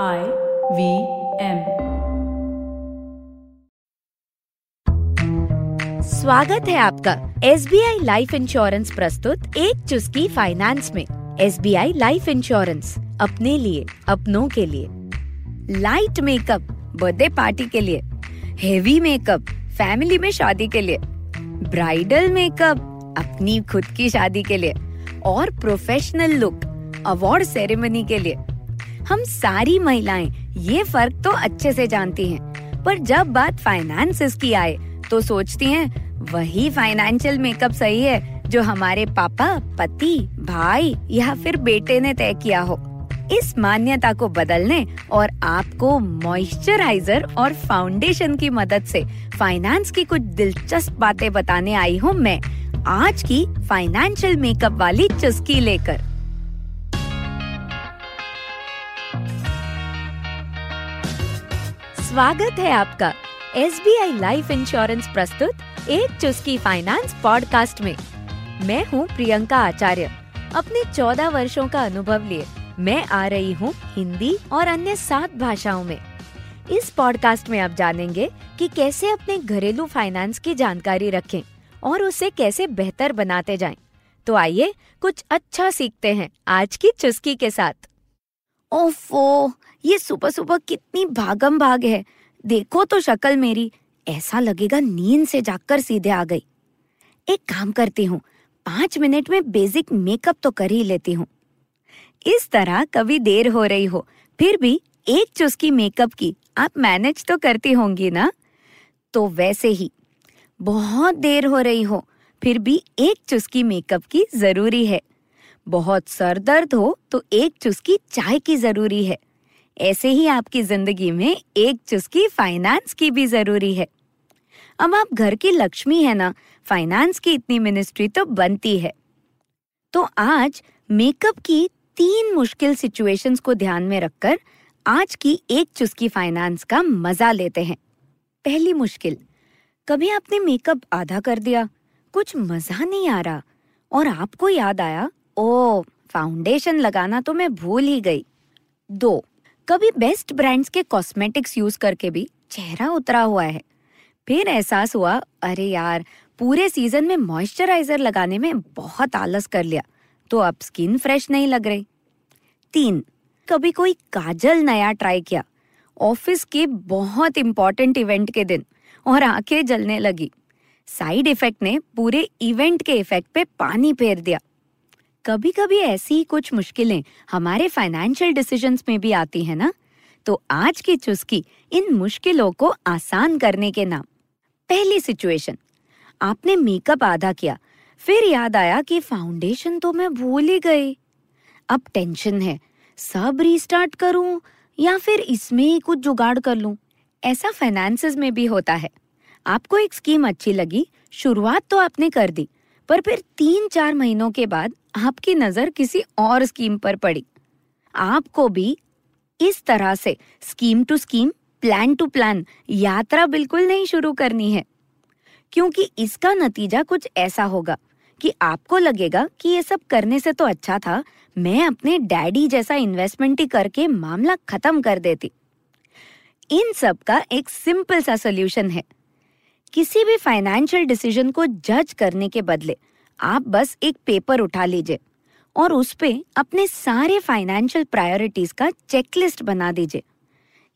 I V M स्वागत है आपका S B I life insurance प्रस्तुत एक चुस्की फाइनेंस में। S B I life insurance अपने लिए, अपनों के लिए। लाइट मेकअप बर्थडे पार्टी के लिए। हेवी मेकअप फैमिली में शादी के लिए। ब्राइडल मेकअप अपनी खुद की शादी के लिए। और प्रोफेशनल लुक अवार्ड सेरेमनी के लिए। हम सारी महिलाएँ, ये फ़र्क तो अच्छे से जानती हैं। पर जब बात फाइनेंसेस की आए तो सोचती हैं, वही फाइनेंशियल मेकअप सही है, जो हमारे पापा, पति, भाई या फिर बेटे ने तय किया हो। इस मान्यता को बदलने और आपको मॉइस्चराइजर और फाउंडेशन की मदद से फाइनेंस की कुछ दिलचस्प बातें बताने आई हूँ मैं, आज की फाइनेंशियल मेकअप वाली चुस्की लेकर। स्वागत है आपका S B I life insurance प्रस्तुत एक चुस्की फाइनेंस पॉडकास्ट में। मैं हूँ प्रियंका आचार्य। अपने चौदह वर्षों का अनुभव लिए मैं आ रही हूँ हिंदी और अन्य सात भाषाओं में। इस पॉडकास्ट में आप जानेंगे कि कैसे अपने घरेलू फाइनेंस की जानकारी रखें और उसे कैसे बेहतर बनाते जाएँ। तो आइए कुछ अच्छा सीखते हैं आज की चुस्की के साथ। ओफो, ये सुबह सुबह कितनी भागम भाग है। देखो तो शक्ल मेरी, ऐसा लगेगा नींद से जागकर सीधे आ गई। एक काम करती हूँ, पाँच मिनट में बेसिक मेकअप तो कर ही लेती हूँ। इस तरह कभी देर हो रही हो, फिर भी एक चुस्की मेकअप की, आप मैनेज तो करती होंगी ना? तो वैसे ही, बहुत देर हो रही हो, फिर भी एक चुस्की मेकअप की ज़रूरी है। बहुत सर दर्द हो तो एक चुस्की चाय की ज़रूरी है। ऐसे ही आपकी ज़िंदगी में एक चुस्की फाइनेंस की भी ज़रूरी है। अब आप घर की लक्ष्मी है ना फाइनेंस की इतनी मिनिस्ट्री तो बनती है। तो आज मेकअप की तीन मुश्किल सिचुएशंस को ध्यान में रखकर आज की एक चुस्की फाइनेंस का मज़ा लेते हैं। पहली मुश्किल, कभी आपने मेकअप आधा कर दिया? कुछ मज़ा नहीं आ रहा। और आपको याद आया ओ फाउंडेशन लगाना तो मैं भूल ही गई। दो, कभी बेस्ट ब्रांड्स के कॉस्मेटिक्स यूज़ करके भी चेहरा उतरा हुआ है। फिर एहसास हुआ, अरे यार, पूरे सीज़न में मॉइस्चराइजर लगाने में बहुत आलस कर लिया तो अब स्किन फ्रेश नहीं लग रही। तीन, कभी कोई काजल नया ट्राई किया ऑफ़िस के बहुत इंपॉर्टेंट इवेंट के दिन, और आँखें जलने लगी। साइड इफ़ेक्ट ने पूरे इवेंट के इफ़ेक्ट पे पानी फेर दिया। कभी कभी ऐसी ही कुछ मुश्किलें हमारे फाइनेंशियल डिसीजंस में भी आती है ना? तो आज की चुस्की इन मुश्किलों को आसान करने के नाम। पहली सिचुएशन आपने मेकअप आधा किया, फिर याद आया कि फाउंडेशन तो मैं भूल ही गई। अब टेंशन है, सब रीस्टार्ट करूँ या फिर इसमें ही कुछ जुगाड़ कर लूँ? ऐसा फाइनेंसेस में भी होता है। आपको एक स्कीम अच्छी लगी, शुरुआत तो आपने कर दी पर फिर तीन चार महीनों के बाद आपकी नज़र किसी और स्कीम पर पड़ी। आपको भी इस तरह से scheme to scheme, plan to plan यात्रा बिल्कुल नहीं शुरू करनी है। क्योंकि इसका नतीजा कुछ ऐसा होगा कि आपको लगेगा कि ये सब करने से तो अच्छा था, मैं अपने डैडी जैसा इन्वेस्टमेंट ही करके मामला खत्म कर देती। इन सब का एक सिंपल सा सोल्यूशन है। किसी भी फाइनेंशियल डिसीज़न को जज करने के बदले, आप बस एक पेपर उठा लीजिए और उस पे अपने सारे फाइनेंशियल प्रायोरिटीज का चेकलिस्ट बना दीजिए।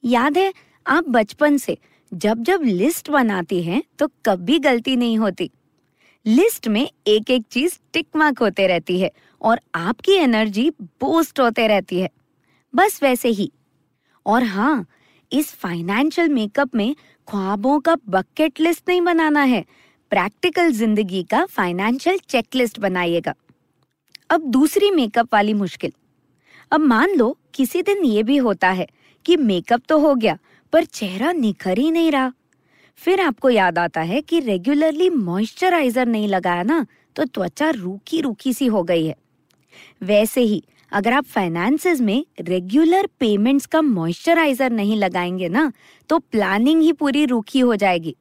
याद है, आप बचपन से जब जब लिस्ट बनाती हैं तो कभी गलती नहीं होती। लिस्ट में एक एक चीज़ टिक मार्क होते रहती है और आपकी एनर्जी बूस्ट होते रहती है। बस वैसे ही। और हाँ इस फाइनेंशियल मेकअप में ख्वाबों का बकेट लिस्ट नहीं बनाना है। प्रैक्टिकल ज़िंदगी का फाइनेंशियल चेकलिस्ट बनाइएगा। अब दूसरी मेकअप वाली मुश्किल। अब मान लो किसी दिन ये भी होता है कि मेकअप तो हो गया, पर चेहरा निखर ही नहीं रहा। फिर आपको याद आता है कि रेगुलरली मॉइस्चराइजर नहीं लगाया ना तो त्वचा रूखी रूखी सी हो गई है। वैसे ही अगर आप फाइनेंसेस में रेगुलर पेमेंट्स का मॉइस्चराइजर नहीं लगाएँगे ना तो प्लानिंग ही पूरी रूखी हो जाएगी।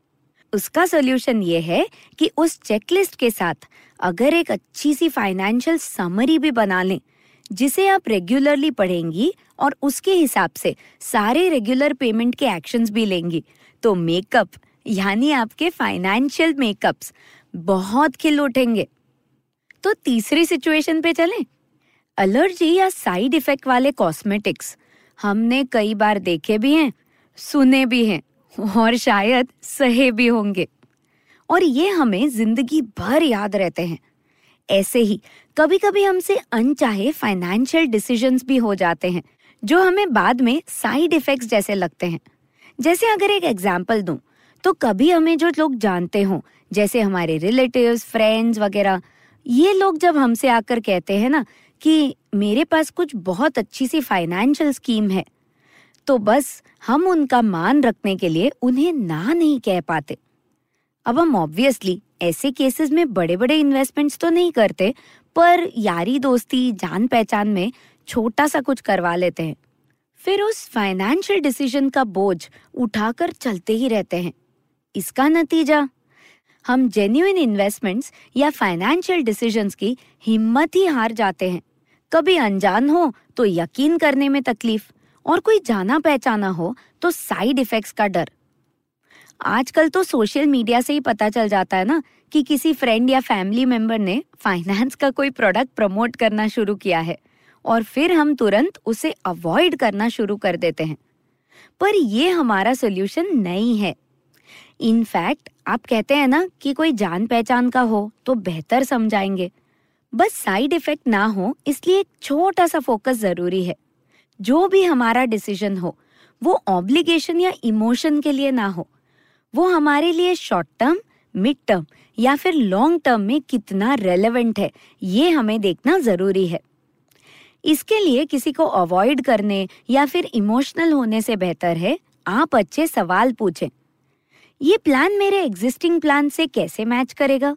उसका सोल्यूशन ये है कि उस चेकलिस्ट के साथ अगर एक अच्छी सी फाइनेंशियल समरी भी बना लें, जिसे आप रेगुलरली पढ़ेंगी और उसके हिसाब से सारे रेगुलर पेमेंट के एक्शंस भी लेंगी। तो मेकअप यानी आपके फाइनेंशियल मेकअप्स बहुत खिल उठेंगे। तो तीसरी सिचुएशन पे चलें। एलर्जी या साइड इफ़ेक्ट वाले कॉस्मेटिक्स हमने कई बार देखे भी हैं, सुने भी हैं, और शायद सहे भी होंगे। और ये हमें ज़िंदगी भर याद रहते हैं। ऐसे ही कभी कभी हमसे अनचाहे फाइनेंशियल डिसीजंस भी हो जाते हैं, जो हमें बाद में साइड इफेक्ट्स जैसे लगते हैं। जैसे अगर एक एग्ज़ाम्पल दूँ तो कभी हमें जो लोग जानते हों, जैसे हमारे रिलेटिव्स फ्रेंड्स वगैरह, ये लोग जब हमसे आकर कहते हैं ना कि मेरे पास कुछ बहुत अच्छी सी फाइनेंशियल स्कीम है। तो बस हम उनका मान रखने के लिए उन्हें ना नहीं कह पाते। अब हम ऑब्वियसली ऐसे केसेस में बड़े बड़े इन्वेस्टमेंट्स तो नहीं करते, पर यारी दोस्ती जान पहचान में छोटा सा कुछ करवा लेते हैं। फिर उस फाइनेंशियल डिसीज़न का बोझ उठाकर चलते ही रहते हैं। इसका नतीजा हम जेन्यून इन्वेस्टमेंट्स या फाइनेंशियल डिसीजंस की हिम्मत ही हार जाते हैं। कभी अनजान हो तो यकीन करने में तकलीफ़, और कोई जाना पहचाना हो तो साइड इफेक्ट्स का डर। आजकल तो सोशल मीडिया से ही पता चल जाता है ना कि किसी फ्रेंड या फैमिली मेंबर ने फाइनेंस का कोई प्रोडक्ट प्रमोट करना शुरू किया है, और फिर हम तुरंत उसे अवॉइड करना शुरू कर देते हैं। पर ये हमारा सोल्यूशन नहीं है। इनफैक्ट आप कहते हैं ना कि कोई जान पहचान का हो तो बेहतर समझाएँगे। बस साइड इफ़ेक्ट ना हो, इसलिए एक छोटा सा फोकस ज़रूरी है। जो भी हमारा डिसीज़न हो, वो ऑब्लिगेशन या इमोशन के लिए ना हो। वो हमारे लिए शॉर्ट टर्म मिड टर्म या फिर लॉन्ग टर्म में कितना रेलेवेंट है, ये हमें देखना ज़रूरी है। इसके लिए किसी को अवॉइड करने या फिर इमोशनल होने से बेहतर है, आप अच्छे सवाल पूछें। ये प्लान मेरे एग्जिस्टिंग प्लान से कैसे मैच करेगा?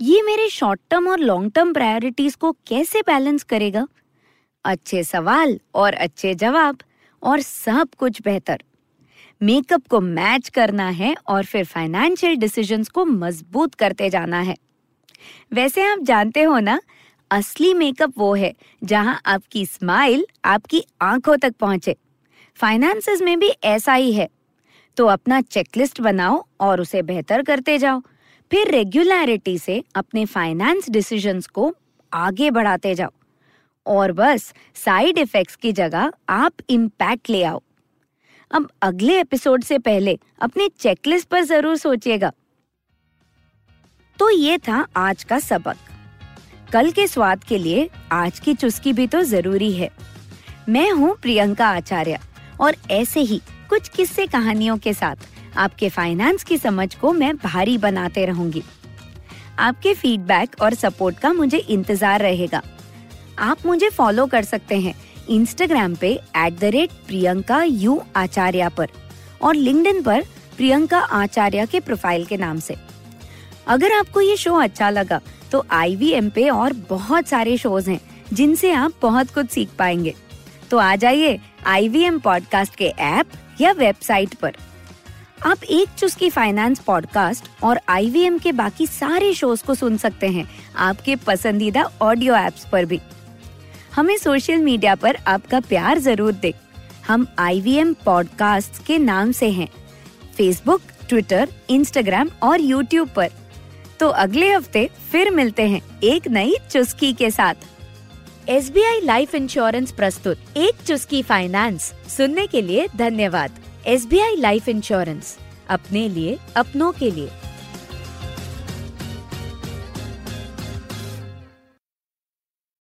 ये मेरे शॉर्ट टर्म और लॉन्ग टर्म प्रायोरिटीज को कैसे बैलेंस करेगा? अच्छे सवाल और अच्छे जवाब और सब कुछ बेहतर। मेकअप को मैच करना है और फिर फाइनेंशियल डिसीजंस को मज़बूत करते जाना है। वैसे आप जानते हो ना, असली मेकअप वो है जहाँ आपकी स्माइल आपकी आँखों तक पहुँचे। फाइनेंसेस में भी ऐसा ही है। तो अपना चेकलिस्ट बनाओ और उसे बेहतर करते जाओ। फिर रेगुलरिटी से अपने फाइनेंस डिसीजंस को आगे बढ़ाते जाओ। और बस साइड इफेक्ट्स की जगह आप इम्पैक्ट ले आओ। अब अगले एपिसोड से पहले अपने चेकलिस्ट पर ज़रूर सोचिएगा। तो ये था आज का सबक। कल के स्वाद के लिए आज की चुस्की भी तो ज़रूरी है। मैं हूँ प्रियंका आचार्य और ऐसे ही कुछ किस्से कहानियों के साथ। आपके फाइनेंस की समझ को मैं भारी बनाते रहूँगी। आपके फीडबैक और सपोर्ट का मुझे इंतज़ार रहेगा। आप मुझे फॉलो कर सकते हैं इंस्टाग्राम पे at the rate Priyanka U Acharya पर और लिंक्डइन पर प्रियंका आचार्य के प्रोफ़ाइल के नाम से। अगर आपको ये शो अच्छा लगा तो आई पे और बहुत सारे शोज़ हैं, जिनसे आप बहुत कुछ सीख पाएँगे। तो आ जाइए IVM पॉडकास्ट के ऐप या वेबसाइट पर। आप एक चुस्की फाइनेंस पॉडकास्ट और आईवीएम के बाकी सारे शोज़ को सुन सकते हैं, आपके पसंदीदा ऑडियो एप्स पर भी। हमें सोशल मीडिया पर आपका प्यार ज़रूर दे। हम एम पॉडकास्ट के नाम से हैं फेसबुक ट्विटर इंस्टाग्राम और यूट्यूब पर। तो अगले हफ़्ते फिर मिलते हैं एक नई चुस्की के साथ। S B I life insurance प्रस्तुत, एक चुस्की फाइनेंस। सुनने के लिए धन्यवाद। S B I life insurance, अपने लिए, अपनों के लिए।